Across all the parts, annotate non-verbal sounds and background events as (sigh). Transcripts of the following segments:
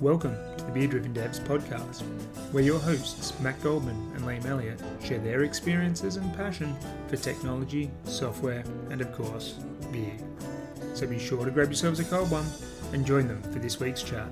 Welcome to the Beer Driven Devs podcast, where your hosts, Matt Goldman and Liam Elliott, share their experiences and passion for technology, software, and of course, beer. So be sure to grab yourselves a cold one and join them for this week's chat.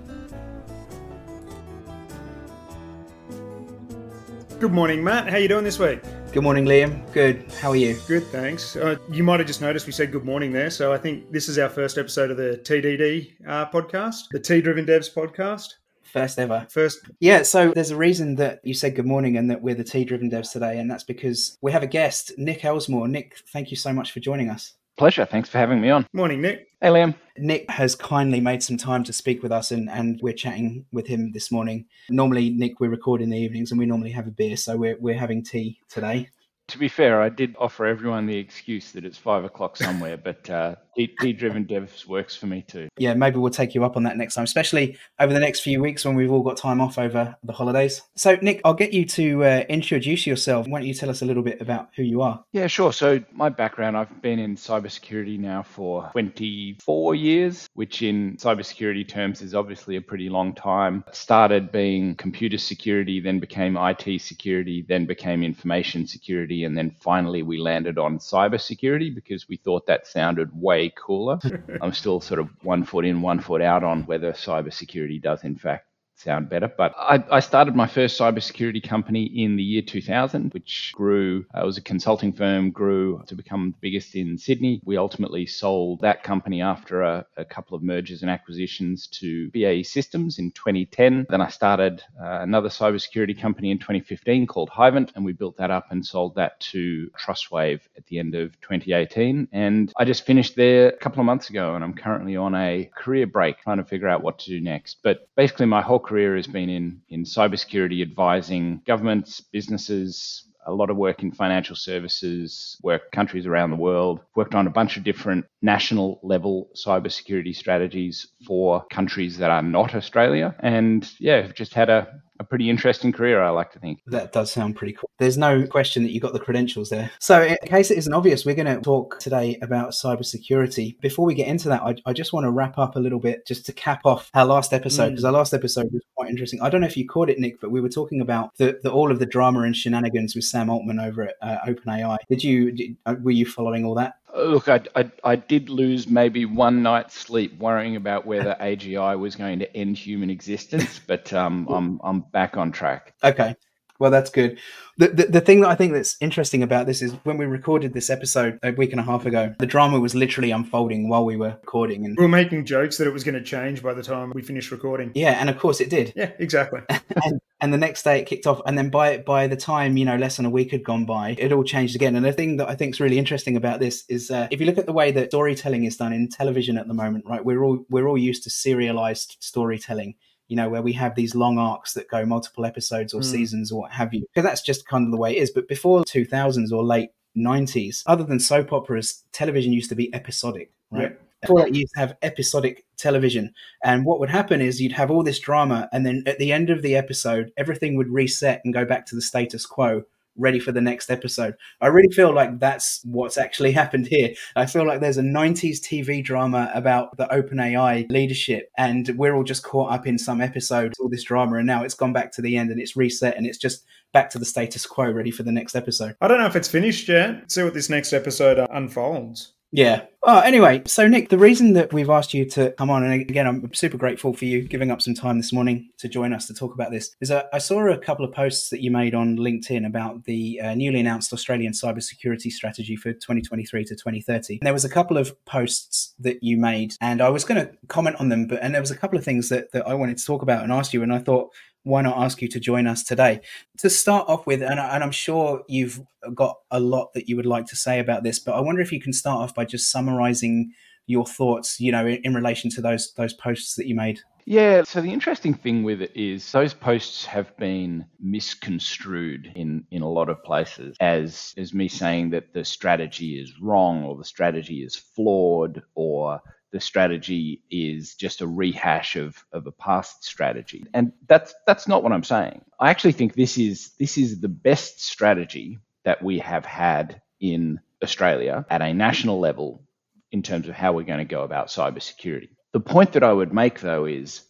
Good morning, Matt. How are you doing this week? Good morning, Liam. Good. How are you? Good, thanks. Uh, you might have just noticed we said good morning there. So I think this is our first episode of the TDD uh, podcast, the T Driven Devs podcast. First ever. First. Yeah, so there's a reason that you said good morning and that we're the T Driven Devs today, and that's because we have a guest, Nick Ellsmore. Nick, thank you so much for joining us. Pleasure. Thanks for having me on. Morning, Nick. Hey, Liam. Nick has kindly made some time to speak with us, and, and we're chatting with him this morning. Normally, Nick, we record in the evenings, and we normally have a beer, so we're, we're having tea today. To be fair, I did offer everyone the excuse that it's five o'clock somewhere, (laughs) but uh, T driven devs works for me too. Yeah, maybe we'll take you up on that next time, especially over the next few weeks when we've all got time off over the holidays. So, Nick, I'll get you to uh, introduce yourself. Why don't you tell us a little bit about who you are? Yeah, sure. So, my background I've been in cybersecurity now for 24 years, which in cybersecurity terms is obviously a pretty long time. Started being computer security, then became IT security, then became information security and then finally we landed on cybersecurity because we thought that sounded way cooler. (laughs) I'm still sort of one foot in, one foot out on whether cybersecurity does in fact sound better. But I, I, started my first cybersecurity company in the year 2000, which grew. Uh, it was a consulting firm, grew to become the biggest in Sydney. We ultimately sold that company after a, a couple of mergers and acquisitions to BAE Systems in 2010. Then I started uh, another cybersecurity company in 2015 called Hivint, and we built that up and sold that to Trustwave at the end of 2018. And I just finished there a couple of months ago, and I'm currently on a career break trying to figure out what to do next. But basically, my whole career has been in, in cybersecurity advising governments, businesses, a lot of work in financial services, work countries around the world, worked on a bunch of different national level cybersecurity strategies for countries that are not Australia. And yeah, just had a a pretty interesting career, I like to think. That does sound pretty cool. There's no question that you got the credentials there. So, in case it isn't obvious, we're going to talk today about cybersecurity. Before we get into that, I, I just want to wrap up a little bit just to cap off our last episode, because mm. our last episode was quite interesting. I don't know if you caught it, Nick, but we were talking about the, the all of the drama and shenanigans with Sam Altman over at uh, OpenAI. Did you, did, uh, were you following all that? Look, I, I, I, did lose maybe one night's sleep worrying about whether AGI was going to end human existence, but um, (laughs) I'm, I'm back on track. Okay. Well, that's good. The, the, the thing that I think that's interesting about this is when we recorded this episode a week and a half ago, the drama was literally unfolding while we were recording, and we were making jokes that it was going to change by the time we finished recording. Yeah, and of course it did. Yeah, exactly. (laughs) and, and the next day it kicked off, and then by by the time you know less than a week had gone by, it all changed again. And the thing that I think is really interesting about this is uh, if you look at the way that storytelling is done in television at the moment, right? We're all we're all used to serialized storytelling you know, where we have these long arcs that go multiple episodes or mm. seasons or what have you. Because that's just kind of the way it is. But before 2000s or late 90s, other than soap operas, television used to be episodic, right? Yeah. Before that, you used to have episodic television. And what would happen is you'd have all this drama, and then at the end of the episode, everything would reset and go back to the status quo ready for the next episode. I really feel like that's what's actually (laughs) happened here. I feel like there's a 90s TV drama about the OpenAI leadership, and we're all just caught up in some episode, all this drama, and now it's gone back to the end and it's reset and it's just back to the status quo, ready for the next episode. I don't know if it's finished yet. See what this next episode uh, unfolds. Yeah. Oh, anyway, so Nick, the reason that we've asked you to come on, and again, I'm super grateful for you giving up some time this morning to join us to talk about this, is that I saw a couple of posts that you made on LinkedIn about the uh, newly announced Australian cybersecurity strategy for 2023 to 2030. And there was a couple of posts that you made, and I was going to comment on them, but and there was a couple of things that, that I wanted to talk about and ask you, and I thought why not ask you to join us today? To start off with, and, and, I'm sure you've got a lot that you would like to say about this, but I wonder if you can start off by just summarizing your thoughts, you know, in, in relation to those those posts that you made. Yeah, so the interesting thing with it is those posts have been misconstrued in, in a lot of places as as me saying that the strategy is wrong or the strategy is flawed or the strategy is just a rehash of, of a past strategy. And that's that's not what I'm saying. I actually think this is this is the best strategy that we have had in Australia at a national level in terms of how we're going to go about cybersecurity. The point that I would make though is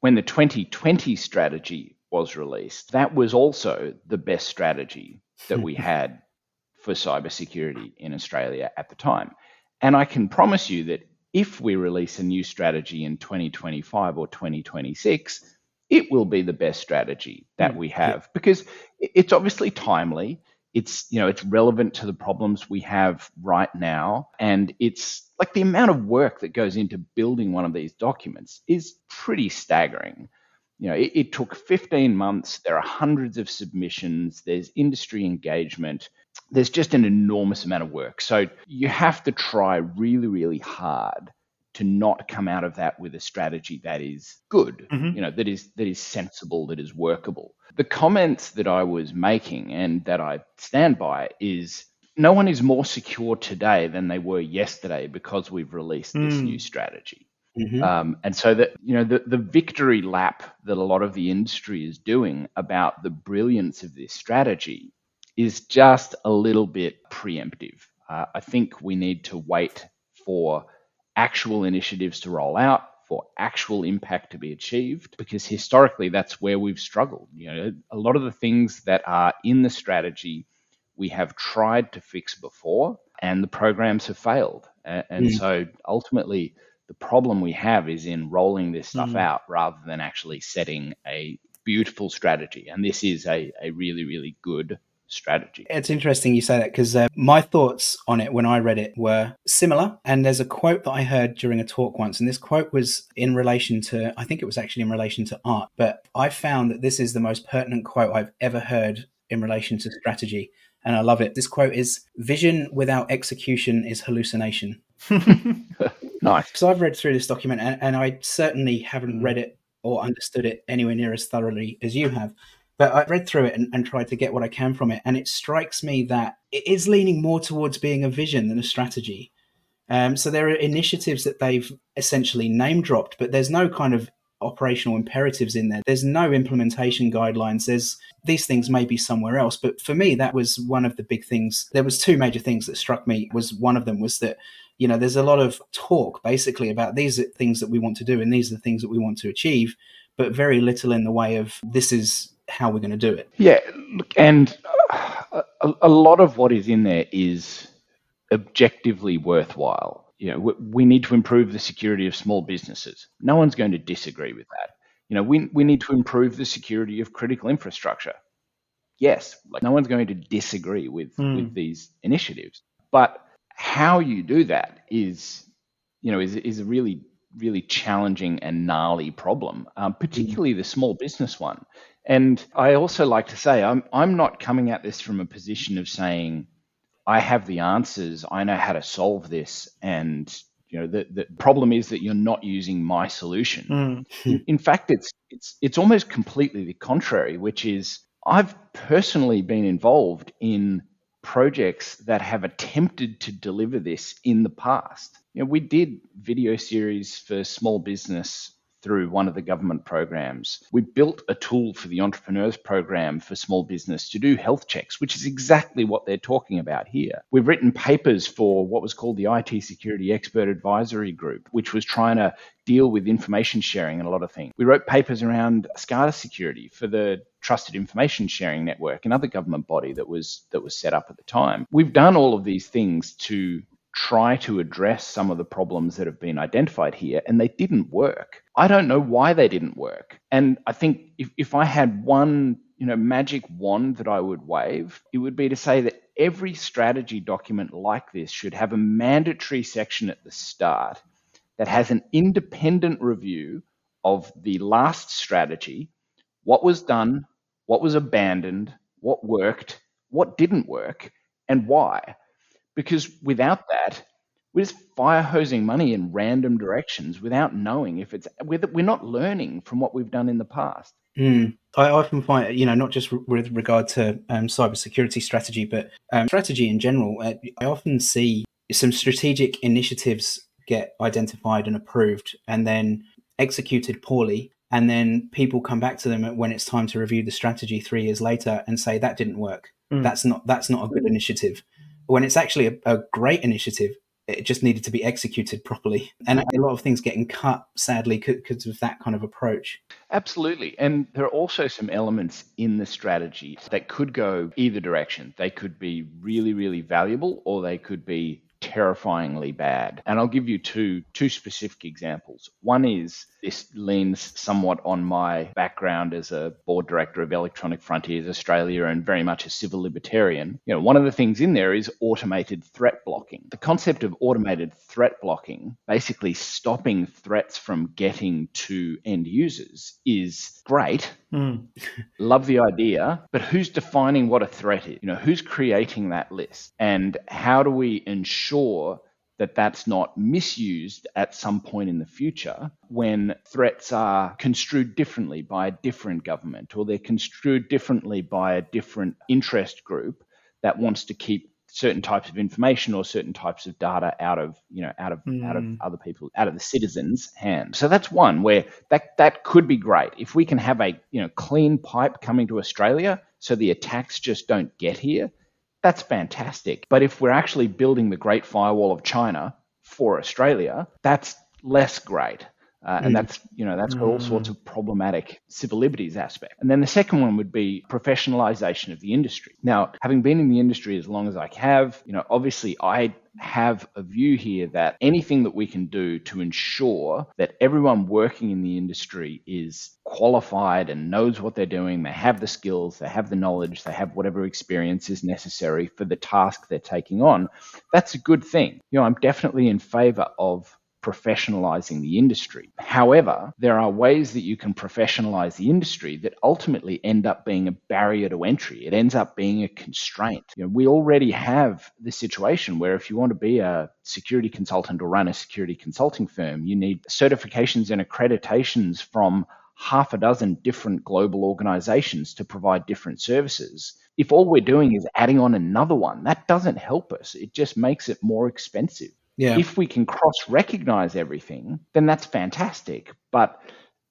when the 2020 strategy was released, that was also the best strategy that we (laughs) had for cybersecurity in Australia at the time. And I can promise you that if we release a new strategy in 2025 or 2026, it will be the best strategy that mm, we have. Because it's obviously timely. It's you know it's relevant to the problems we have right now. And it's like the amount of work that goes into building one of these documents is pretty staggering you know it, it took 15 months there are hundreds of submissions there's industry engagement there's just an enormous amount of work so you have to try really really hard to not come out of that with a strategy that is good, mm-hmm. you know, that is that is sensible, that is workable. The comments that I was making and that I stand by is no one is more secure today than they were yesterday because we've released this mm. new strategy. Mm-hmm. Um, and so that you know the, the victory lap that a lot of the industry is doing about the brilliance of this strategy is just a little bit preemptive. Uh, I think we need to wait for actual initiatives to roll out, for actual impact to be achieved, because historically that's where we've struggled. You know, a lot of the things that are in the strategy we have tried to fix before, and the programs have failed. And, and mm. so ultimately, the problem we have is in rolling this stuff mm. out rather than actually setting a beautiful strategy. And this is a, a really, really good strategy. It's interesting you say that because uh, my thoughts on it when I read it were similar. And there's a quote that I heard during a talk once, and this quote was in relation to, I think it was actually in relation to art, but I found that this is the most pertinent quote I've ever heard in relation to strategy. And I love it. This quote is Vision without execution is hallucination. (laughs) (laughs) nice. So I've read through this document and, and I certainly haven't read it or understood it anywhere near as thoroughly as you have. But I've read through it and, and, tried to get what I can from it, and it strikes me that it is leaning more towards being a vision than a strategy. Um, so there are initiatives that they've essentially name dropped, but there's no kind of operational imperatives in there. There's no implementation guidelines. There's these things may be somewhere else, but for me, that was one of the big things. There was two major things that struck me. Was one of them was that you know there's a lot of talk basically about these are things that we want to do and these are the things that we want to achieve, but very little in the way of this is how we're going to do it. Yeah, look, and a, a, lot of what is in there is objectively worthwhile. You know, we, we need to improve the security of small businesses. No one's going to disagree with that. You know, we, we need to improve the security of critical infrastructure. Yes, like no one's going to disagree with, mm. with these initiatives. But how you do that is, you know, is, is a really really challenging and gnarly problem, um, particularly the small business one. And I also like to say, I'm, I'm not coming at this from a position of saying, I have the answers, I know how to solve this, and you know the, the problem is that you're not using my solution. Mm. in, in fact, it's it's it's almost completely the contrary, which is I've personally been involved in projects that have attempted to deliver this in the past. You know, we did video series for small business through one of the government programs. We built a tool for the entrepreneurs program for small business to do health checks, which is exactly what they're talking about here. We've written papers for what was called the IT Security Expert Advisory Group, which was trying to deal with information sharing and a lot of things. We wrote papers around SCADA security for the Trusted Information Sharing Network, another government body that was that was set up at the time. We've done all of these things to try to address some of the problems that have been identified here, and they didn't work. I don't know why they didn't work. And I think if, if I had one you know, magic wand that I would wave, it would be to say that every strategy document like this should have a mandatory section at the start that has an independent review of the last strategy, what was done, what was abandoned, what worked, what didn't work, and why. Because without that, we're just fire hosing money in random directions without knowing if it's we're not learning from what we've done in the past. Mm. I often find, you know, not just with regard to um, cybersecurity strategy, but um, strategy in general. Uh, I often see some strategic initiatives get identified and approved, and then executed poorly, and then people come back to them when it's time to review the strategy three years later and say that didn't work. Mm. That's not that's not a good initiative when it's actually a, a great initiative it just needed to be executed properly. And a lot of things getting cut, sadly, because of that kind of approach. Absolutely. And there are also some elements in the strategy that could go either direction. They could be really, really valuable or they could be terrifyingly bad. And I'll give you two two specific examples. One is this leans somewhat on my background as a board director of Electronic Frontiers Australia and very much a civil libertarian. You know, one of the things in there is automated threat blocking. The concept of automated threat blocking, basically stopping threats from getting to end users, is great. Mm. (laughs) Love the idea, but who's defining what a threat is? You know, who's creating that list? And how do we ensure that that's not misused at some point in the future when threats are construed differently by a different government or they're construed differently by a different interest group that wants to keep certain types of information or certain types of data out of you know out of mm. out of hmm. other people out of the citizens hands so that's one where that that could be great if we can have a you know clean pipe coming to australia so the attacks just don't get here that's fantastic. But if we're actually building the Great Firewall of China for Australia, that's less great. Uh, and mm. that's you know that's got all sorts mm. of problematic civil liberties aspect. And then the second one would be professionalization of the industry. Now, having been in the industry as long as I have, you know, obviously I have a view here that anything that we can do to ensure that everyone working in the industry is qualified and knows what they're doing, they have the skills, they have the knowledge, they have whatever experience is necessary for the task they're taking on, that's a good thing. You know, I'm definitely in favor of professionalizing the industry. However, there are ways that you can professionalize the industry that ultimately end up being a barrier to entry. It ends up being a constraint. You know, we already have the situation where if you want to be a security consultant or run a security consulting firm, you need certifications and accreditations from half a dozen different global organizations to provide different services. If all we're doing is adding on another one, that doesn't help us. It just makes it more expensive. Yeah. If we can cross recognize everything, then that's fantastic. But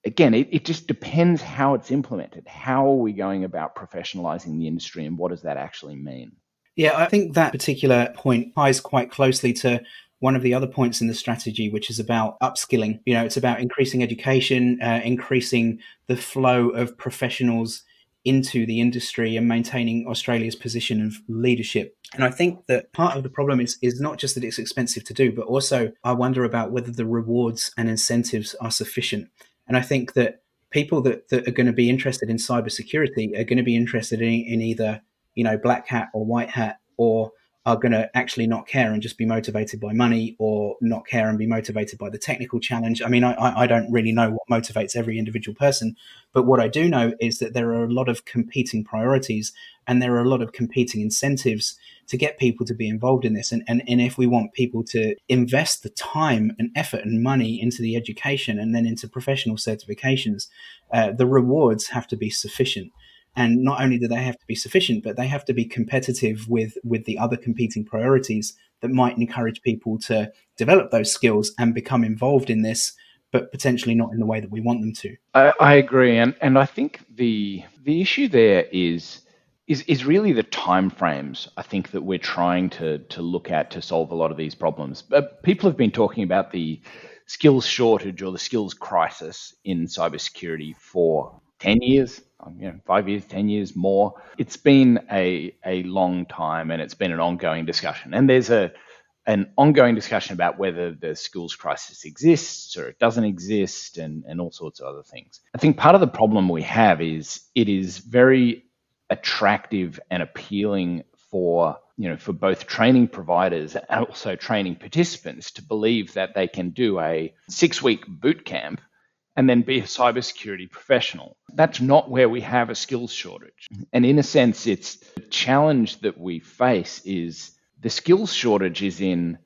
again, it, it just depends how it's implemented. How are we going about professionalizing the industry and what does that actually mean? Yeah, I think that particular point ties quite closely to one of the other points in the strategy, which is about upskilling. You know, it's about increasing education, uh, increasing the flow of professionals into the industry and maintaining Australia's position of leadership. And I think that part of the problem is, is not just that it's expensive to do, but also I wonder about whether the rewards and incentives are sufficient. And I think that people that, that are going to be interested in cybersecurity are going to be interested in, in either, you know, black hat or white hat or are going to actually not care and just be motivated by money or not care and be motivated by the technical challenge. I mean, I, I don't really know what motivates every individual person, but what I do know is that there are a lot of competing priorities and there are a lot of competing incentives to get people to be involved in this. And, and, and if we want people to invest the time and effort and money into the education and then into professional certifications, uh, the rewards have to be sufficient and not only do they have to be sufficient but they have to be competitive with with the other competing priorities that might encourage people to develop those skills and become involved in this but potentially not in the way that we want them to. I, I agree. And and i think the the issue there is is, is really the time frames I think that we're trying to to look at to solve a lot of these problems. But people have been talking about the skills shortage or the skills crisis in cybersecurity for 10 years, Um, you know, five years, 10 years more. It's been a, a long time and it's been an ongoing discussion. And there's a, an ongoing discussion about whether the skills crisis exists or it doesn't exist and, and all sorts of other things. I think part of the problem we have is it is very attractive and appealing for you know for both training providers and also training participants to believe that they can do a six week boot camp and then be a cybersecurity professional. That's not where we have a skills shortage. And in a sense, it's the challenge that we face is the skills shortage is in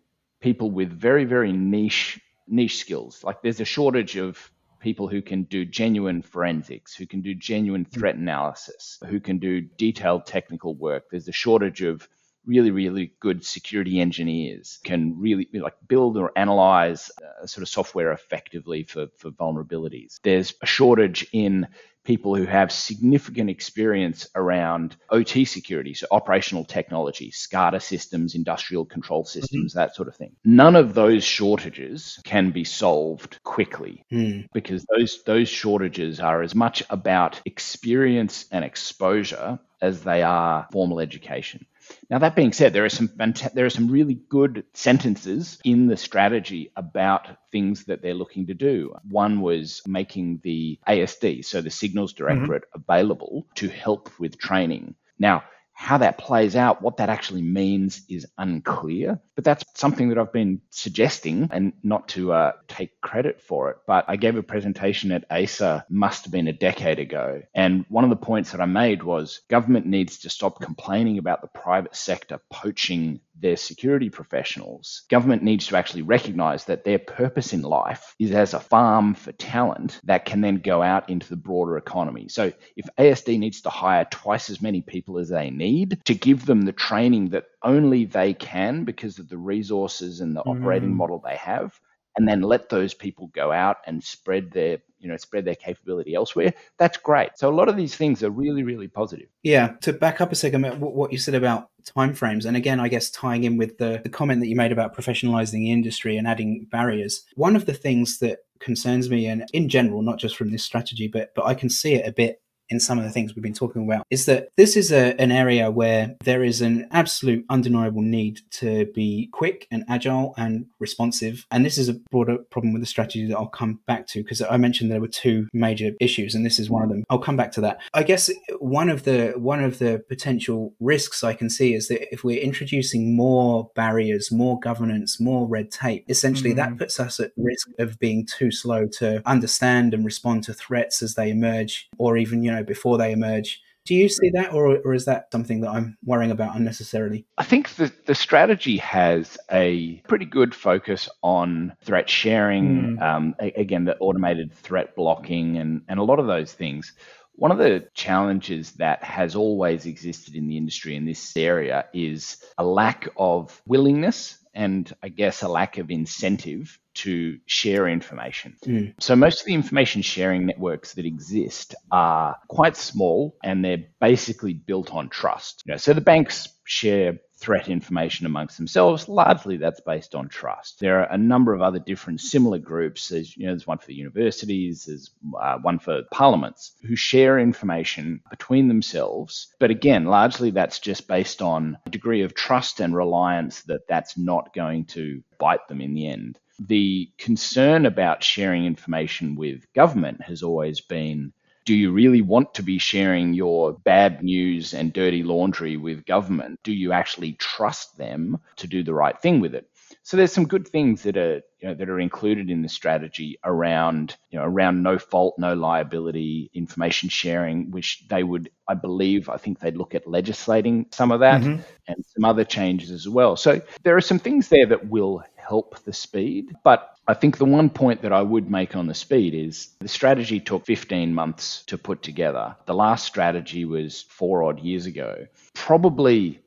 people with very, very niche niche skills. Like there's a shortage of people who can do genuine forensics, who can do genuine threat analysis, who can do detailed technical work. There's a shortage of really, really good security engineers can really like build or analyze uh, sort of software effectively for, for vulnerabilities. There's a shortage in people who have significant experience around OT security, so operational technology, SCADA systems, industrial control systems, mm-hmm. that sort of thing. None of those shortages can be solved quickly mm. because those those shortages are as much about experience and exposure as they are formal education. Now, that being said, there are some there are some really good sentences in the strategy about things that they're looking to do. One was making the ASD, so the Signals mm-hmm. Directorate, mm-hmm. available to help with training. Now, how that plays out, what that actually means is unclear. But that's something that I've been suggesting and not to uh, take credit for it. But I gave a presentation at ASA, must have been a decade ago. And one of the points that I made was government needs to stop complaining about the private sector poaching their security professionals, government needs to actually recognize that their purpose in life is as a farm for talent that can then go out into the broader economy. So if ASD needs to hire twice as many people as they need to give them the training that only they can because of the resources and the mm. operating model they have, and then let those people go out and spread their you know spread their capability elsewhere that's great. So a lot of these things are really really positive. Yeah to back up a second what you said about timeframes and again i guess tying in with the, the comment that you made about professionalizing the industry and adding barriers one of the things that concerns me and in general not just from this strategy but but i can see it a bit in some of the things we've been talking about is that this is a, an area where there is an absolute undeniable need to be quick and agile and responsive. And this is a broader problem with the strategy that I'll come back to because I mentioned there were two major issues and this is one of them. I'll come back to that. I guess one of the one of the potential risks I can see is that if we're introducing more barriers, more governance, more red tape, essentially mm-hmm. that puts us at risk of being too slow to understand and respond to threats as they emerge or even, you know, know, before they emerge. Do you see that, or, or is that something that I'm worrying about unnecessarily? I think the, the strategy has a pretty good focus on threat sharing, mm. um, again, the automated threat blocking, and, and a lot of those things. One of the challenges that has always existed in the industry in this area is a lack of willingness and I guess a lack of incentive to share information. Mm. So most of the information sharing networks that exist are quite small and they're basically built on trust. You know, so the banks share threat information amongst themselves. Largely, that's based on trust. There are a number of other different similar groups. There's, you know, there's one for universities, there's uh, one for parliaments who share information between themselves. But again, largely that's just based on a degree of trust and reliance that that's not going to bite them in the end. The concern about sharing information with government has always been do you really want to be sharing your bad news and dirty laundry with government? Do you actually trust them to do the right thing with it? So there's some good things that are you know, that are included in the strategy around you know around no fault, no liability, information sharing, which they would, I believe, I think they'd look at legislating some of that mm-hmm. and some other changes as well. So there are some things there that will help the speed, but I think the one point that I would make on the speed is the strategy took 15 months to put together. The last strategy was four odd years ago. Probably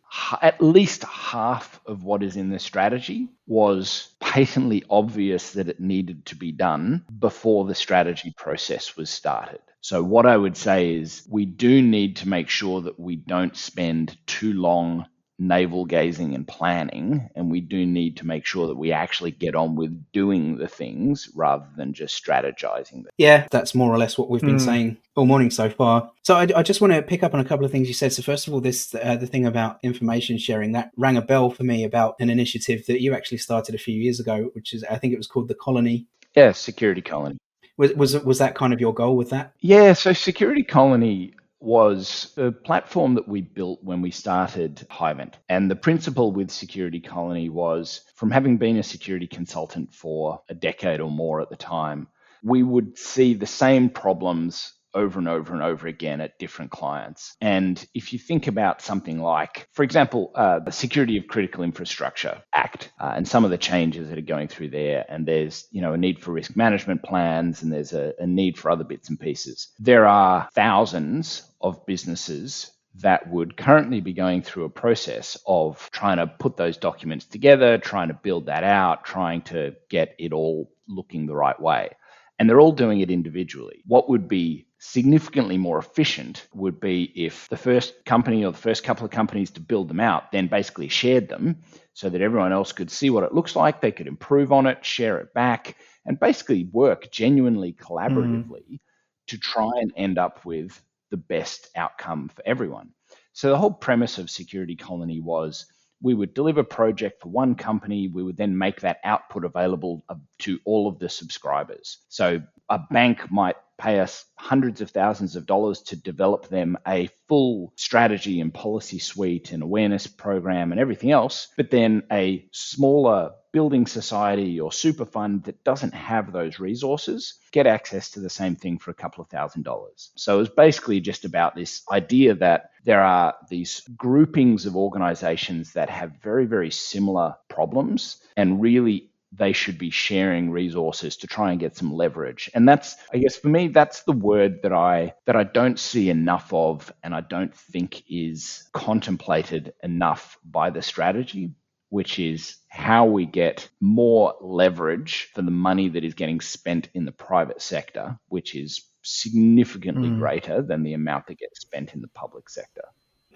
at least half of what is in the strategy was patently obvious that it needed to be done before the strategy process was started. So, what I would say is we do need to make sure that we don't spend too long navel gazing and planning, and we do need to make sure that we actually get on with doing the things rather than just strategizing them. Yeah, that's more or less what we've been mm. saying all morning so far. So I, I, just want to pick up on a couple of things you said. So first of all, this uh, the thing about information sharing that rang a bell for me about an initiative that you actually started a few years ago, which is I think it was called the Colony. Yeah, Security Colony. Was was was that kind of your goal with that? Yeah, so Security Colony was a platform that we built when we started Hivint. And the principle with Security Colony was from having been a security consultant for a decade or more at the time, we would see the same problems over and over and over again at different clients. And if you think about something like, for example, uh, the Security of Critical Infrastructure Act uh, and some of the changes that are going through there, and there's you know a need for risk management plans, and there's a, a need for other bits and pieces. There are thousands of businesses that would currently be going through a process of trying to put those documents together, trying to build that out, trying to get it all looking the right way and they're all doing it individually. What would be significantly more efficient would be if the first company or the first couple of companies to build them out then basically shared them so that everyone else could see what it looks like, they could improve on it, share it back, and basically work genuinely collaboratively mm. to try and end up with the best outcome for everyone. So the whole premise of Security Colony was we would deliver a project for one company, we would then make that output available to all of the subscribers. So a bank might pay us hundreds of thousands of dollars to develop them a full strategy and policy suite and awareness program and everything else. But then a smaller building society or super fund that doesn't have those resources get access to the same thing for a couple of thousand dollars. So it was basically just about this idea that there are these groupings of organizations that have very, very similar problems and really they should be sharing resources to try and get some leverage. And that's I guess for me that's the word that I that I don't see enough of and I don't think is contemplated enough by the strategy which is how we get more leverage for the money that is getting spent in the private sector, which is significantly mm. greater than the amount that gets spent in the public sector.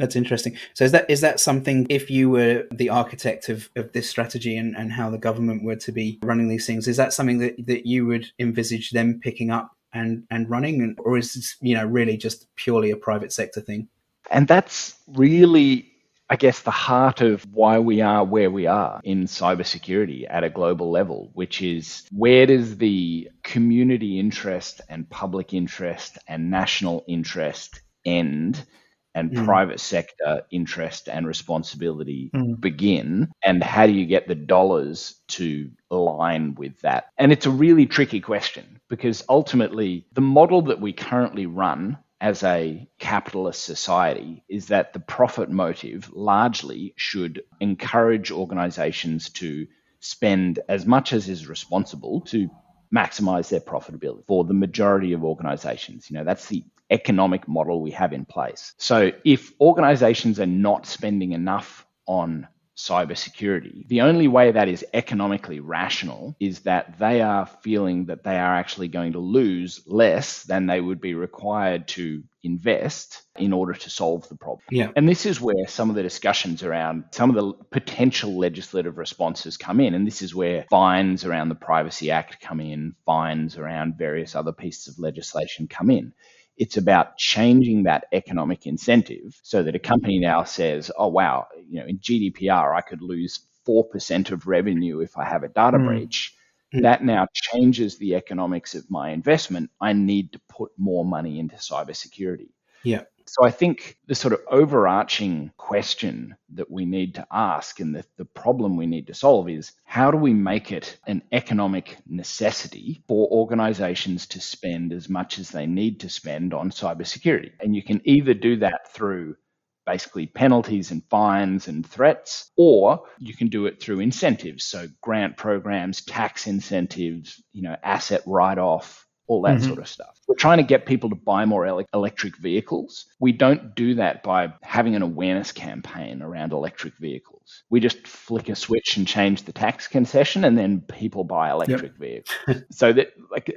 That's interesting. So is that is that something if you were the architect of, of this strategy and, and how the government were to be running these things, is that something that, that you would envisage them picking up and, and running or is this, you know, really just purely a private sector thing? And that's really I guess the heart of why we are where we are in cybersecurity at a global level, which is where does the community interest and public interest and national interest end and mm. private sector interest and responsibility mm. begin and how do you get the dollars to align with that and it's a really tricky question because ultimately the model that we currently run as a capitalist society is that the profit motive largely should encourage organizations to spend as much as is responsible to maximize their profitability for the majority of organizations. You know, that's the economic model we have in place. So if organizations are not spending enough on cybersecurity, the only way that is economically rational is that they are feeling that they are actually going to lose less than they would be required to invest in order to solve the problem. Yeah. And this is where some of the discussions around some of the potential legislative responses come in. And this is where fines around the Privacy Act come in, fines around various other pieces of legislation come in. It's about changing that economic incentive so that a company now says, oh, wow, you know, in GDPR, I could lose 4% of revenue if I have a data mm. breach. Mm. That now changes the economics of my investment. I need to put more money into cybersecurity. Yeah. So I think the sort of overarching question that we need to ask and the, the problem we need to solve is how do we make it an economic necessity for organizations to spend as much as they need to spend on cybersecurity? And you can either do that through basically penalties and fines and threats, or you can do it through incentives. So grant programs, tax incentives, you know, asset write off, all that mm-hmm. sort of stuff. We're trying to get people to buy more ele- electric vehicles. We don't do that by having an awareness campaign around electric vehicles. We just flick a switch and change the tax concession, and then people buy electric yep. vehicles. (laughs) so that like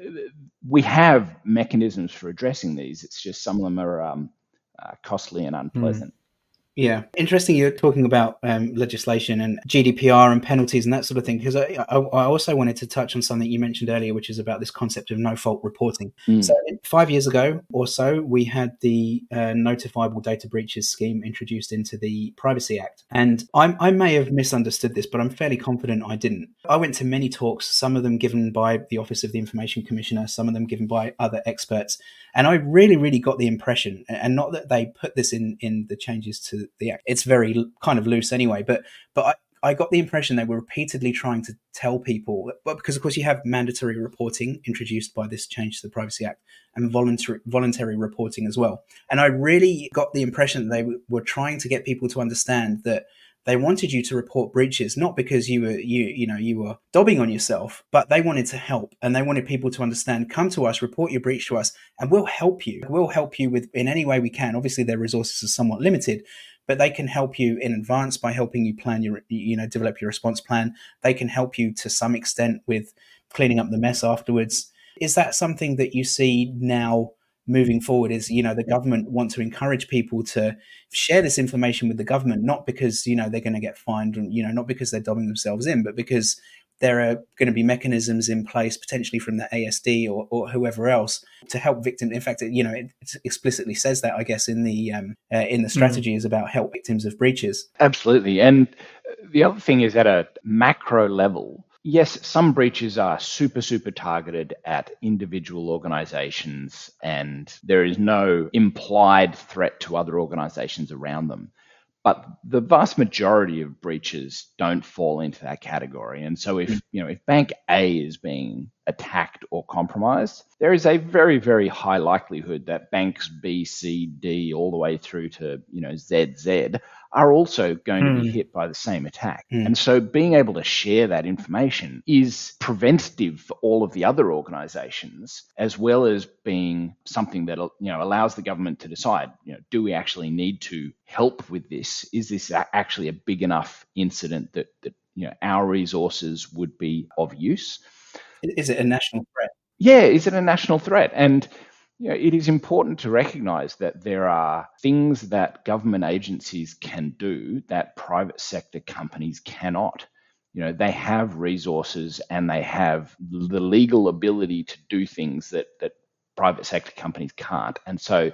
we have mechanisms for addressing these. It's just some of them are um, uh, costly and unpleasant. Mm. Yeah, interesting. You're talking about um, legislation and GDPR and penalties and that sort of thing. Because I, I, I, also wanted to touch on something you mentioned earlier, which is about this concept of no fault reporting. Mm. So, five years ago or so, we had the uh, notifiable data breaches scheme introduced into the Privacy Act, and I, I may have misunderstood this, but I'm fairly confident I didn't. I went to many talks, some of them given by the Office of the Information Commissioner, some of them given by other experts, and I really, really got the impression, and not that they put this in in the changes to the. It's very kind of loose anyway, but but I, I got the impression they were repeatedly trying to tell people, but because of course you have mandatory reporting introduced by this change to the Privacy Act and voluntary voluntary reporting as well. And I really got the impression they were trying to get people to understand that they wanted you to report breaches not because you were you you know you were dobbing on yourself but they wanted to help and they wanted people to understand come to us report your breach to us and we'll help you we'll help you with in any way we can obviously their resources are somewhat limited but they can help you in advance by helping you plan your you know develop your response plan. They can help you to some extent with cleaning up the mess afterwards. Is that something that you see now moving forward? Is you know the government want to encourage people to share this information with the government not because you know they're going to get fined and you know not because they're dubbing themselves in but because there are going to be mechanisms in place potentially from the ASD or, or whoever else to help victims. In fact, you know, it, explicitly says that I guess in the um, uh, in the mm. strategy mm. is about help victims of breaches. Absolutely, and the other thing is at a macro level. Yes, some breaches are super, super targeted at individual organizations, and there is no implied threat to other organizations around them. But the vast majority of breaches don't fall into that category. And so if, mm. you know, if bank A is being attacked or compromised, there is a very, very high likelihood that banks B, C, D, all the way through to, you know, ZZ are also going mm. to be hmm. hit by the same attack. Mm. And so being able to share that information is preventative for all of the other organizations, as well as being something that you know allows the government to decide, you know, do we actually need to help with this? Is this actually a big enough incident that that you know our resources would be of use? Is it a national threat? Yeah, is it a national threat? And you know, it is important to recognize that there are things that government agencies can do that private sector companies cannot. You know, they have resources and they have the legal ability to do things that, that private sector companies can't. And so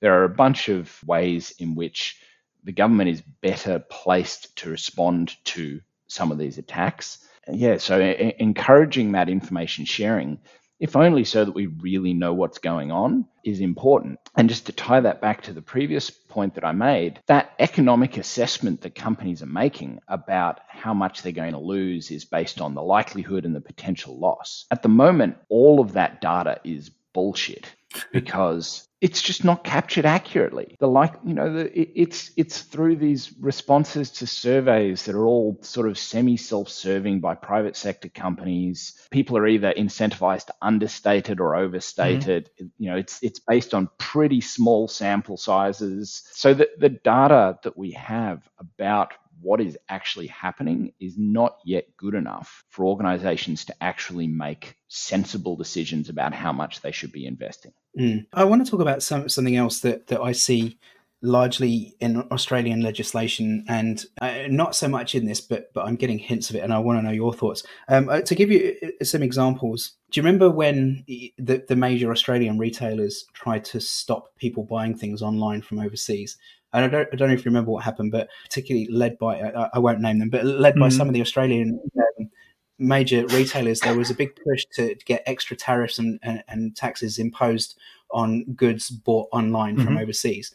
there are a bunch of ways in which the government is better placed to respond to some of these attacks. Yeah, so encouraging that information sharing if only so that we really know what's going on, is important. And just to tie that back to the previous point that I made, that economic assessment that companies are making about how much they're going to lose is based on the likelihood and the potential loss. At the moment, all of that data is bullshit (laughs) because it's just not captured accurately. The like, you know, the, it, it's it's through these responses to surveys that are all sort of semi self-serving by private sector companies. People are either incentivized to understate it or overstated. mm-hmm. You know, it's it's based on pretty small sample sizes. So that the data that we have about what is actually happening is not yet good enough for organizations to actually make sensible decisions about how much they should be investing. Mm. I want to talk about some, something else that, that I see largely in Australian legislation, and uh, not so much in this, but but I'm getting hints of it, and I want to know your thoughts. Um, uh, to give you uh, some examples, do you remember when the, the major Australian retailers tried to stop people buying things online from overseas? And I don't, I don't know if you remember what happened, but particularly led by, I, I won't name them, but led by mm-hmm. some of the Australian um, major retailers, there was a big push to get extra tariffs and, and, and taxes imposed on goods bought online mm-hmm. from overseas.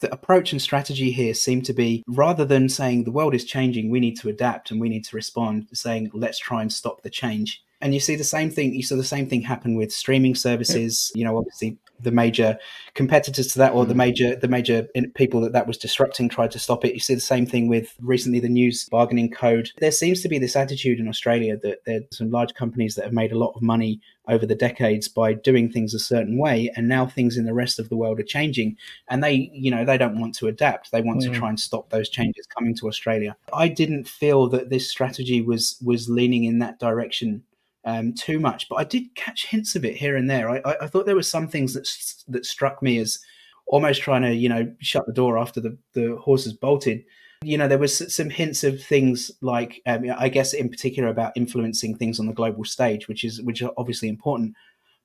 The approach and strategy here seem to be rather than saying the world is changing, we need to adapt and we need to respond, saying let's try and stop the change. And you see the same thing. You saw the same thing happen with streaming services. You know, obviously the major competitors to that or the mm. major the major people that that was disrupting tried to stop it you see the same thing with recently the news bargaining code there seems to be this attitude in australia that there's some large companies that have made a lot of money over the decades by doing things a certain way and now things in the rest of the world are changing and they you know they don't want to adapt they want mm. to try and stop those changes coming to australia i didn't feel that this strategy was was leaning in that direction um, too much, but I did catch hints of it here and there. I, I, I thought there were some things that that struck me as almost trying to, you know, shut the door after the the horses bolted. You know, there was some hints of things like, um, I guess, in particular about influencing things on the global stage, which is which are obviously important.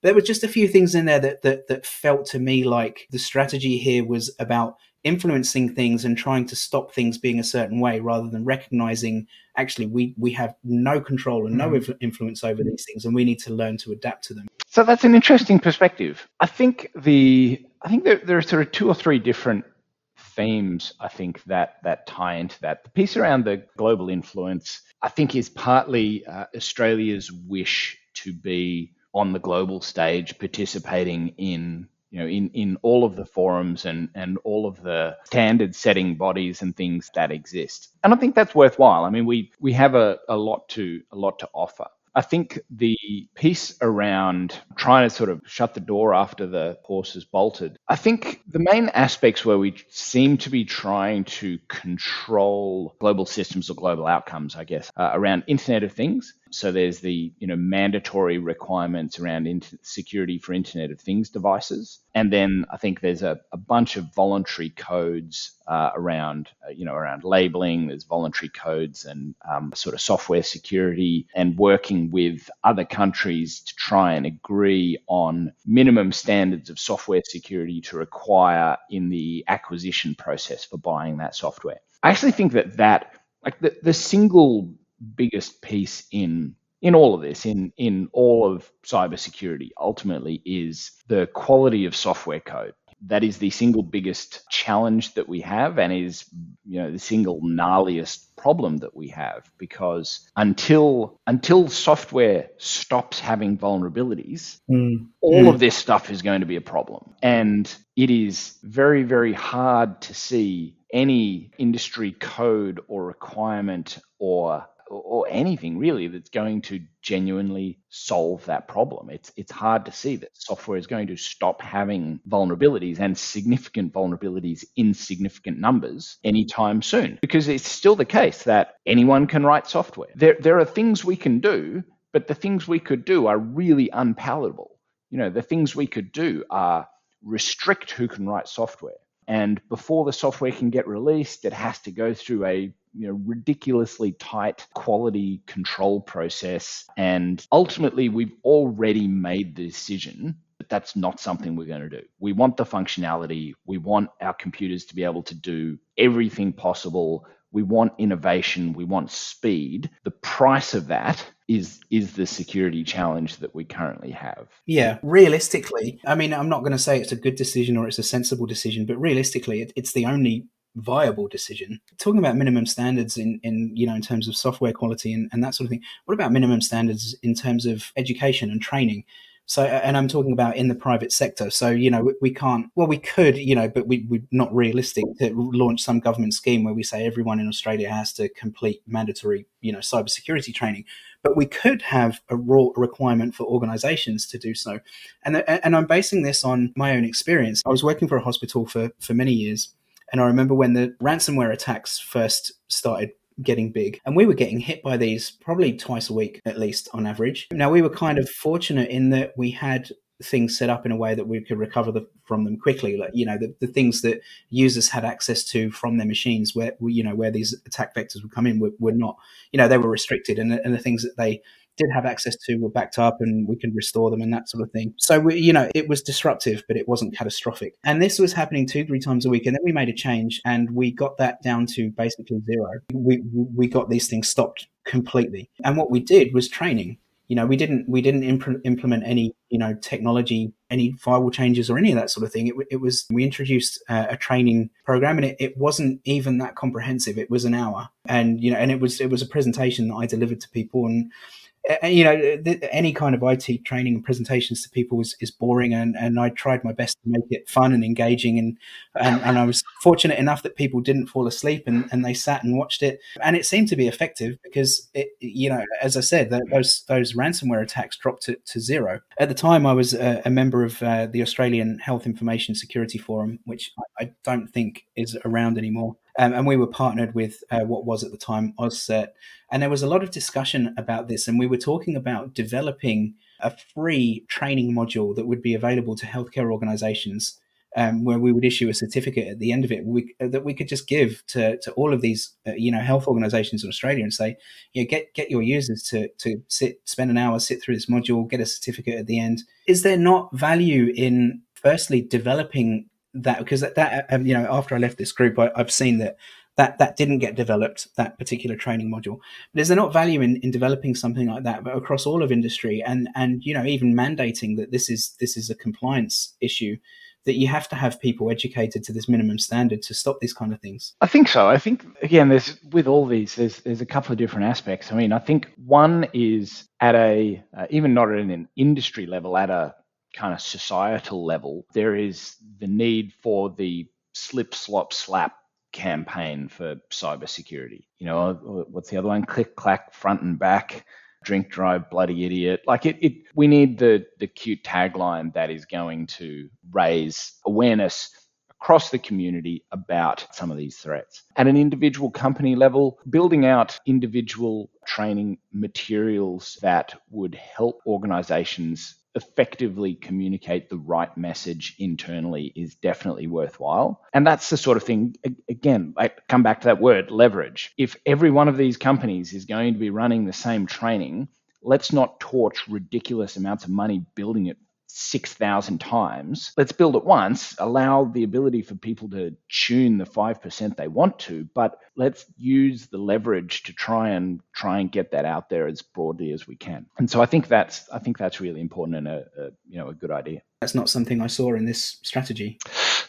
There were just a few things in there that that that felt to me like the strategy here was about influencing things and trying to stop things being a certain way rather than recognizing actually we we have no control and no mm. influence over these things and we need to learn to adapt to them. So that's an interesting perspective. I think the i think there, there are sort of two or three different themes i think that that tie into that. The piece around the global influence i think is partly uh, australia's wish to be on the global stage participating in you know, in, in all of the forums and, and all of the standard setting bodies and things that exist. And I think that's worthwhile. I mean, we, we have a, a lot to a lot to offer. I think the piece around trying to sort of shut the door after the horse is bolted, I think the main aspects where we seem to be trying to control global systems or global outcomes, I guess, uh, around Internet of Things So there's the you know mandatory requirements around inter- security for Internet of Things devices, and then I think there's a, a bunch of voluntary codes uh, around uh, you know around labeling. There's voluntary codes and um, sort of software security, and working with other countries to try and agree on minimum standards of software security to require in the acquisition process for buying that software. I actually think that that like the, the single biggest piece in in all of this, in in all of cybersecurity, ultimately is the quality of software code. That is the single biggest challenge that we have, and is you know the single gnarliest problem that we have. Because until until software stops having vulnerabilities, mm. all mm. of this stuff is going to be a problem, and it is very very hard to see any industry code or requirement or or anything really that's going to genuinely solve that problem. It's it's hard to see that software is going to stop having vulnerabilities and significant vulnerabilities in significant numbers anytime soon because it's still the case that anyone can write software. There there are things we can do, but the things we could do are really unpalatable. You know, the things we could do are restrict who can write software. And before the software can get released, it has to go through a you know, ridiculously tight quality control process. And ultimately, we've already made the decision that that's not something we're going to do. We want the functionality. We want our computers to be able to do everything possible. We want innovation. We want speed. The price of that is is the security challenge that we currently have. Yeah, realistically, I mean, I'm not going to say it's a good decision or it's a sensible decision, but realistically, it, it's the only viable decision. Talking about minimum standards in, in you know in terms of software quality and, and that sort of thing. What about minimum standards in terms of education and training? So, and I'm talking about in the private sector. So, you know, we, can't, well, we could, you know, but we, we're not realistic to launch some government scheme where we say everyone in Australia has to complete mandatory, you know, cybersecurity training. But we could have a raw requirement for organizations to do so. And, and I'm basing this on my own experience. I was working for a hospital for, for many years and I remember when the ransomware attacks first started getting big. And we were getting hit by these probably twice a week, at least on average. Now, we were kind of fortunate in that we had things set up in a way that we could recover the, from them quickly like you know the, the things that users had access to from their machines where you know where these attack vectors would come in were, were not you know they were restricted and, and the things that they did have access to were backed up and we can restore them and that sort of thing. So, we, you know, it was disruptive, but it wasn't catastrophic. And this was happening two, three times a week. And then we made a change and we got that down to basically zero. We, we got these things stopped completely. And what we did was training. You know, we didn't we didn't imp- implement any you know technology, any firewall changes or any of that sort of thing. It, it was we introduced uh, a training program, and it, it wasn't even that comprehensive. It was an hour, and you know, and it was it was a presentation that I delivered to people, and you know, any kind of IT training and presentations to people is, is boring, and, and I tried my best to make it fun and engaging, and, and, and I was fortunate enough that people didn't fall asleep and, and they sat and watched it, and it seemed to be effective because it, you know, as I said, those those ransomware attacks dropped to, to zero. At the time, I was a, a member of uh, the Australian Health Information Security Forum, which I, I don't think is around anymore. Um, and we were partnered with uh, what was at the time AusCERT. And there was a lot of discussion about this. And we were talking about developing a free training module that would be available to healthcare organizations. Um, where we would issue a certificate at the end of it we, uh, that we could just give to, to all of these uh, you know health organizations in Australia and say you know, get get your users to to sit spend an hour sit through this module get a certificate at the end is there not value in firstly developing that because that, that um, you know after I left this group, I, have seen that that that didn't get developed that particular training module. But is there not value in, in developing something like that, but across all of industry and and you know even mandating that this is this is a compliance issue that you have to have people educated to this minimum standard to stop these kind of things? I think so. I think again, there's with all these, there's there's a couple of different aspects. I mean, I think one is at a uh, even not at an industry level, at a kind of societal level, there is the need for the slip, slop, slap campaign for cybersecurity. You know, what's the other one? Click, clack, front and back, drink, drive, bloody idiot. Like it, it we need the the cute tagline that is going to raise awareness across the community about some of these threats. At an individual company level, building out individual training materials that would help organizations effectively communicate the right message internally is definitely worthwhile. And that's the sort of thing, again, I come back to that word leverage. If every one of these companies is going to be running the same training, let's not torch ridiculous amounts of money building it 6,000 times. Let's build it once, allow the ability for people to tune the 5% they want to, but let's use the leverage to try and try and get that out there as broadly as we can. And so I think that's I think that's really important and a, a you know a good idea. That's not something I saw in this strategy.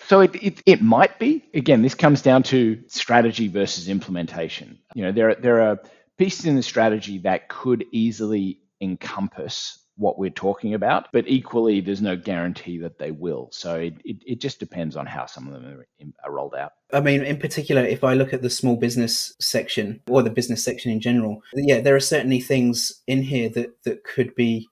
So it, it, it might be. Again, this comes down to strategy versus implementation. You know, there are, there are pieces in the strategy that could easily encompass what we're talking about, but equally, there's no guarantee that they will. So it, it, it, just depends on how some of them are, are rolled out. I mean, in particular, if I look at the small business section or the business section in general, yeah, there are certainly things in here that, that could be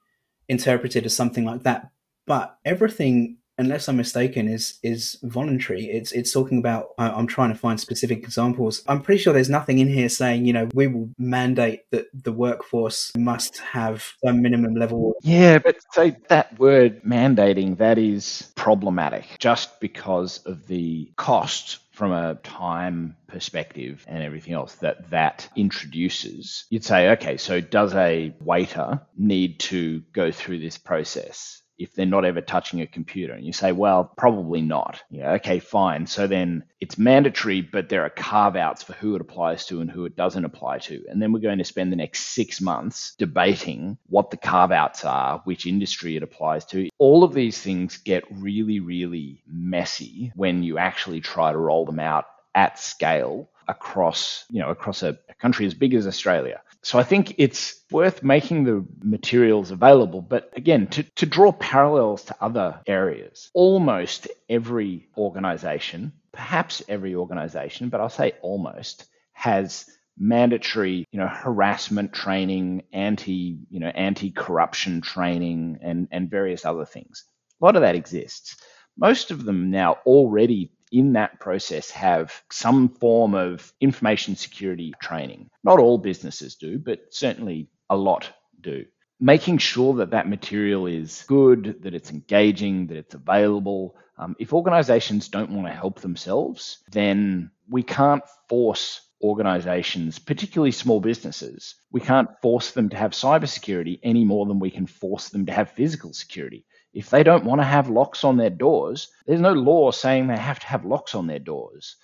interpreted as something like that. But everything unless I'm mistaken, is is voluntary. It's it's talking about. I'm trying to find specific examples. I'm pretty sure there's nothing in here saying you know we will mandate that the workforce must have a minimum level. Yeah, but so that word mandating that is problematic just because of the cost from a time perspective and everything else that that introduces, you'd say, okay, so does a waiter need to go through this process? If they're not ever touching a computer? And you say, well, probably not. Yeah, okay, fine. So then it's mandatory, but there are carve outs for who it applies to and who it doesn't apply to. And then we're going to spend the next six months debating what the carve outs are, which industry it applies to. All of these things get really, really messy when you actually try to roll them out at scale across you know across a, a, country as big as Australia. So I think it's worth making the materials available. But again, to, to draw parallels to other areas, almost every organization, perhaps every organization, but I'll say almost, has mandatory you know harassment training anti you know anti-corruption training and and various other things a lot of that exists most of them now already in that process have some form of information security training. Not all businesses do, but certainly a lot do. Making sure that that material is good, that it's engaging, that it's available. Um, if organizations don't want to help themselves, then we can't force organizations, particularly small businesses, we can't force them to have cybersecurity any more than we can force them to have physical security. If they don't want to have locks on their doors, there's no law saying they have to have locks on their doors.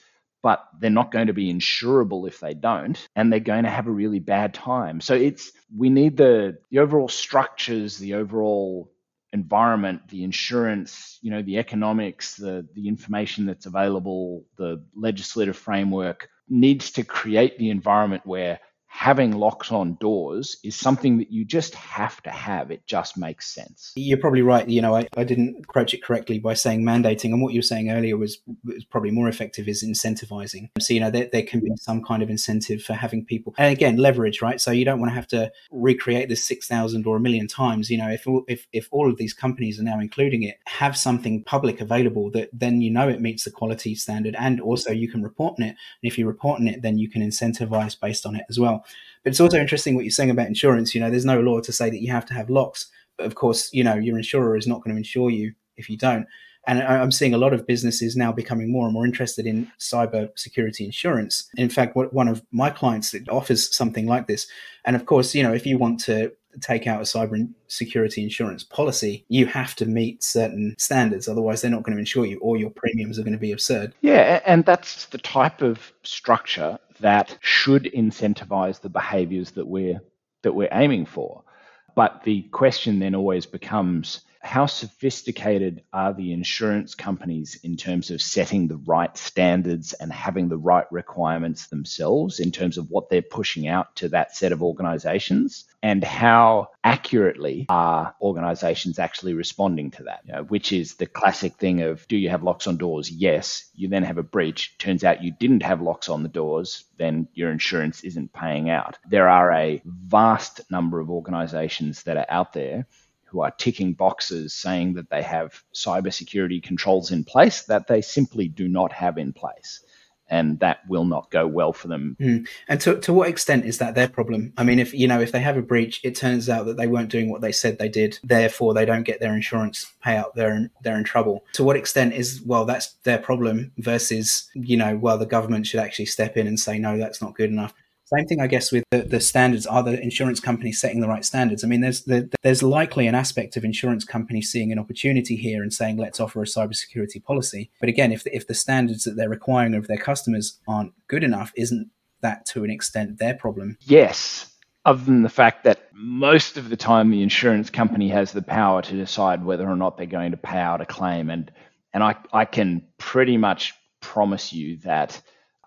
But they're not going to be insurable if they don't, and they're going to have a really bad time. So it's we need the the overall structures, the overall environment, the insurance, you know, the economics, the the information that's available, the legislative framework needs to create the environment where having locks on doors is something that you just have to have. It just makes sense. You're probably right. You know, I, I didn't approach it correctly by saying mandating. And what you were saying earlier was, was probably more effective is incentivizing. So, you know, there, there can be some kind of incentive for having people, and again, leverage, right? So you don't want to have to recreate this 6,000 or a million times. You know, if, if, if all of these companies are now including it, have something public available that then you know it meets the quality standard and also you can report on it. And if you report on it, then you can incentivize based on it as well. But it's also interesting what you're saying about insurance. You know, there's no law to say that you have to have locks, but of course, you know, your insurer is not going to insure you if you don't. And I'm seeing a lot of businesses now becoming more and more interested in cyber security insurance. In fact, one of my clients that offers something like this. And of course, you know, if you want to take out a cyber security insurance policy, you have to meet certain standards. Otherwise, they're not going to insure you, or your premiums are going to be absurd. Yeah, and that's the type of structure that should incentivize the behaviors that we're that we're aiming for. But the question then always becomes how sophisticated are the insurance companies in terms of setting the right standards and having the right requirements themselves in terms of what they're pushing out to that set of organizations? And how accurately are organizations actually responding to that? You know, which is the classic thing of do you have locks on doors? Yes. You then have a breach. Turns out you didn't have locks on the doors, then your insurance isn't paying out. There are a vast number of organizations that are out there who are ticking boxes saying that they have cybersecurity controls in place that they simply do not have in place and that will not go well for them. Mm. And to, to what extent is that their problem? I mean, if you know if they have a breach, it turns out that they weren't doing what they said they did, therefore they don't get their insurance payout. They're in, they're in trouble. To what extent is well that's their problem versus you know well the government should actually step in and say no that's not good enough. Same thing, I guess, with the, the standards. Are the insurance companies setting the right standards? I mean, there's the, there's likely an aspect of insurance companies seeing an opportunity here and saying, let's offer a cybersecurity policy. But again, if the, if the standards that they're requiring of their customers aren't good enough, isn't that to an extent their problem? Yes, other than the fact that most of the time the insurance company has the power to decide whether or not they're going to pay out a claim and and I, I can pretty much promise you that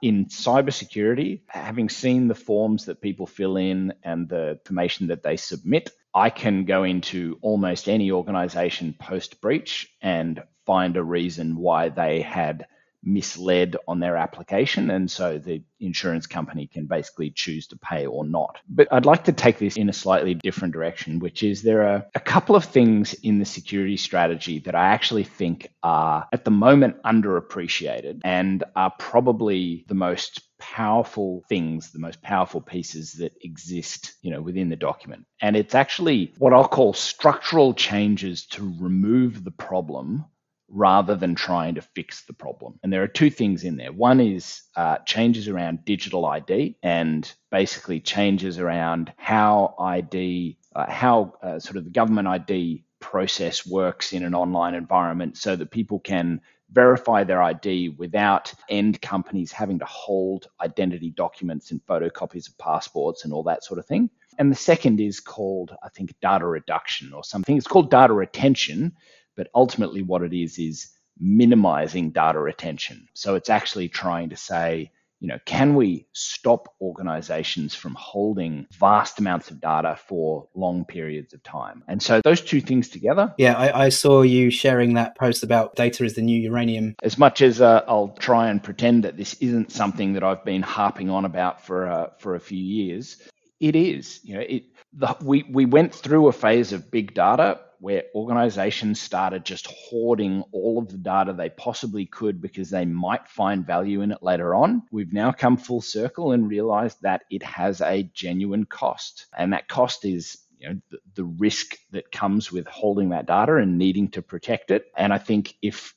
in cybersecurity, having seen the forms that people fill in and the information that they submit, I can go into almost any organization post breach and find a reason why they had misled on their application. And so the insurance company can basically choose to pay or not. But I'd like to take this in a slightly different direction, which is there are a couple of things in the security strategy that I actually think are at the moment underappreciated and are probably the most powerful things the most powerful pieces that exist you know within the document and it's actually what i'll call structural changes to remove the problem rather than trying to fix the problem. And there are two things in there. One is uh, changes around digital ID and basically changes around how ID, uh, how uh, sort of the government ID process works in an online environment so that people can verify their ID without end companies having to hold identity documents and photocopies of passports and all that sort of thing. And the second is called, I think, data reduction or something. It's called data retention, but ultimately, what it is is minimizing data retention. So it's actually trying to say, you know, can we stop organizations from holding vast amounts of data for long periods of time? And so those two things together. Yeah, I, I saw you sharing that post about data is the new uranium. As much as uh, I'll try and pretend that this isn't something that I've been harping on about for uh, for a few years, it is. You know, it the, we we went through a phase of big data where organizations started just hoarding all of the data they possibly could because they might find value in it later on. We've now come full circle and realized that it has a genuine cost. And that cost is you know, the, the risk that comes with holding that data and needing to protect it. And I think if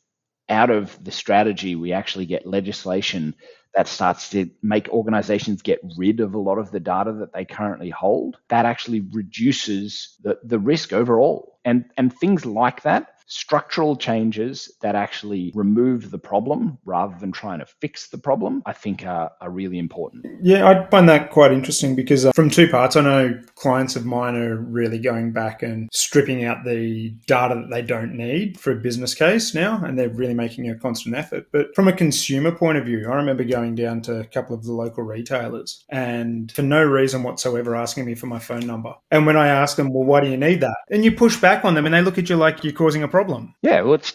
out of the strategy we actually get legislation that starts to make organizations get rid of a lot of the data that they currently hold, that actually reduces the, the risk overall. And, and things like that structural changes that actually remove the problem rather than trying to fix the problem, I think are, are really important. Yeah, I find that quite interesting because uh, from two parts, I know clients of mine are really going back and stripping out the data that they don't need for a business case now, and they're really making a constant effort. But from a consumer point of view, I remember going down to a couple of the local retailers and for no reason whatsoever asking me for my phone number. And when I ask them, well, why do you need that? And you push back on them and they look at you like you're causing a problem problem. Yeah, well, it's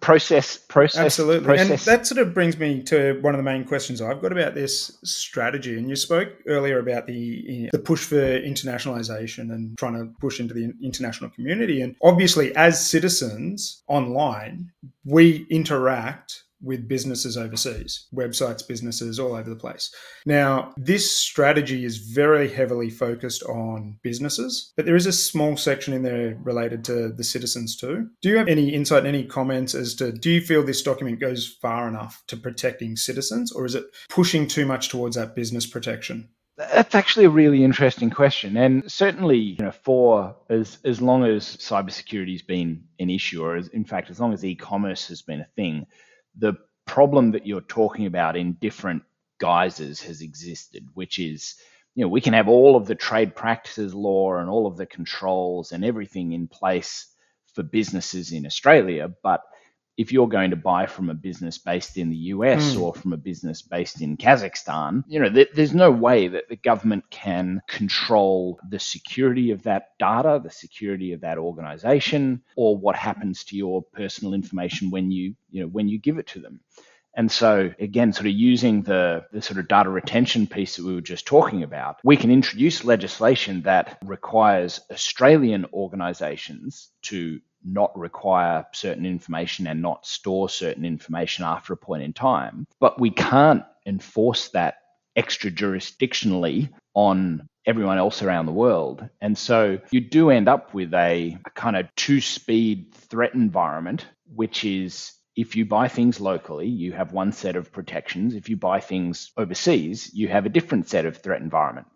process, process, absolutely. Process. And that sort of brings me to one of the main questions I've got about this strategy. And you spoke earlier about the the push for internationalization and trying to push into the international community. And obviously, as citizens online, we interact with businesses overseas, websites, businesses all over the place. Now, this strategy is very heavily focused on businesses, but there is a small section in there related to the citizens too. Do you have any insight, any comments as to do you feel this document goes far enough to protecting citizens, or is it pushing too much towards that business protection? That's actually a really interesting question, and certainly, you know, for as as long as cybersecurity has been an issue, or as, in fact, as long as e-commerce has been a thing, the problem that you're talking about in different guises has existed, which is, you know, we can have all of the trade practices law and all of the controls and everything in place for businesses in Australia, but if you're going to buy from a business based in the US mm. or from a business based in Kazakhstan, you know, th- there's no way that the government can control the security of that data, the security of that organization, or what happens to your personal information when you, you know, when you give it to them. And so, again, sort of using the, the sort of data retention piece that we were just talking about, we can introduce legislation that requires Australian organisations to not require certain information and not store certain information after a point in time. But we can't enforce that extra jurisdictionally on everyone else around the world. And so you do end up with a, a kind of two speed threat environment, which is if you buy things locally, you have one set of protections. If you buy things overseas, you have a different set of threat environment.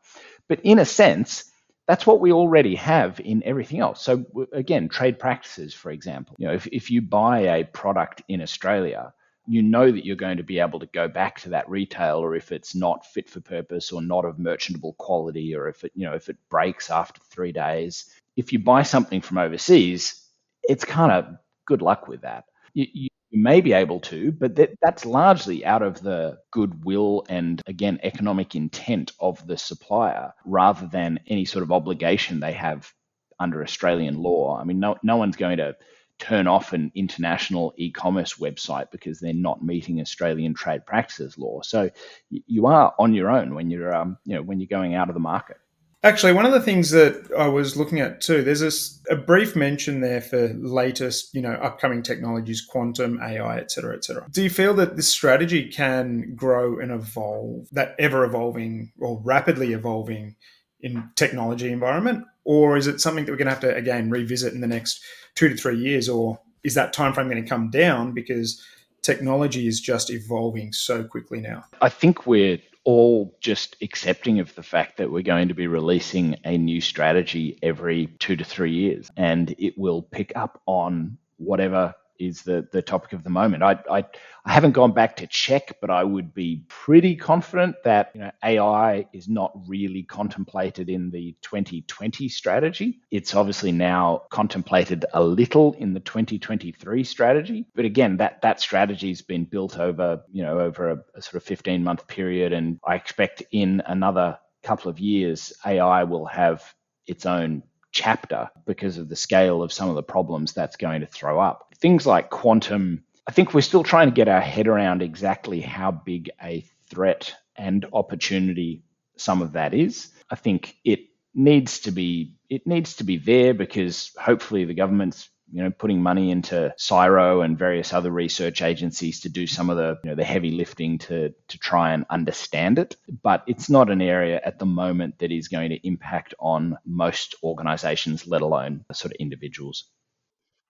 But in a sense, that's what we already have in everything else. So again, trade practices, for example, you know, if, if you buy a product in Australia, you know that you're going to be able to go back to that retailer if it's not fit for purpose or not of merchantable quality, or if it, you know, if it breaks after three days. If you buy something from overseas, it's kind of good luck with that. You, you, may be able to, but that, that's largely out of the goodwill and, again, economic intent of the supplier rather than any sort of obligation they have under Australian law. I mean, no, no one's going to turn off an international e-commerce website because they're not meeting Australian trade practices law. So you are on your own when you're, um, you know, when you're going out of the market. Actually, one of the things that I was looking at too, there's a, a, brief mention there for latest, you know, upcoming technologies, quantum, AI, et cetera, et cetera. Do you feel that this strategy can grow and evolve, that ever evolving or rapidly evolving in technology environment? Or is it something that we're going to have to, again, revisit in the next two to three years? Or is that time frame going to come down because technology is just evolving so quickly now? I think we're all just accepting of the fact that we're going to be releasing a new strategy every two to three years. And it will pick up on whatever is the, the topic of the moment. I, I, I haven't gone back to check, but I would be pretty confident that you know, AI is not really contemplated in the 2020 strategy. It's obviously now contemplated a little in the 2023 strategy. But again, that, that strategy has been built over, you know, over a, a sort of 15 month period. And I expect in another couple of years, AI will have its own chapter because of the scale of some of the problems that's going to throw up. Things like quantum, I think we're still trying to get our head around exactly how big a threat and opportunity some of that is. I think it needs to be it needs to be there because hopefully the government's you know, putting money into CSIRO and various other research agencies to do some of the, you know, the heavy lifting to, to try and understand it. But it's not an area at the moment that is going to impact on most organizations, let alone sort of individuals.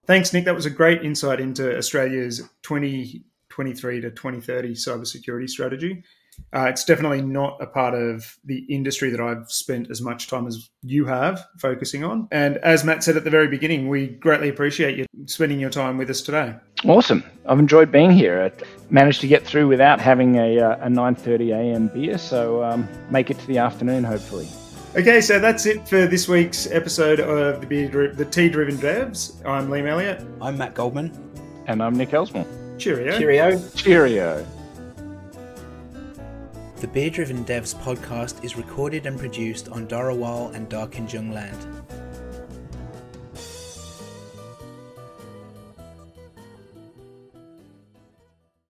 Thanks, Nick. That was a great insight into Australia's 2023 to 2030 cybersecurity strategy. Uh, it's definitely not a part of the industry that I've spent as much time as you have focusing on. And as Matt said at the very beginning, we greatly appreciate you spending your time with us today. Awesome. I've enjoyed being here. I managed to get through without having a, uh, a 9.30 a.m. beer, so um, make it to the afternoon, hopefully. Okay, so that's it for this week's episode of the Beer, the Tea Driven Devs. I'm Liam Elliott. I'm Matt Goldman. And I'm Nick Ellsmore. Cheerio. Cheerio. Cheerio. The Beer Driven Devs podcast is recorded and produced on Dharawal and Darkinjung land.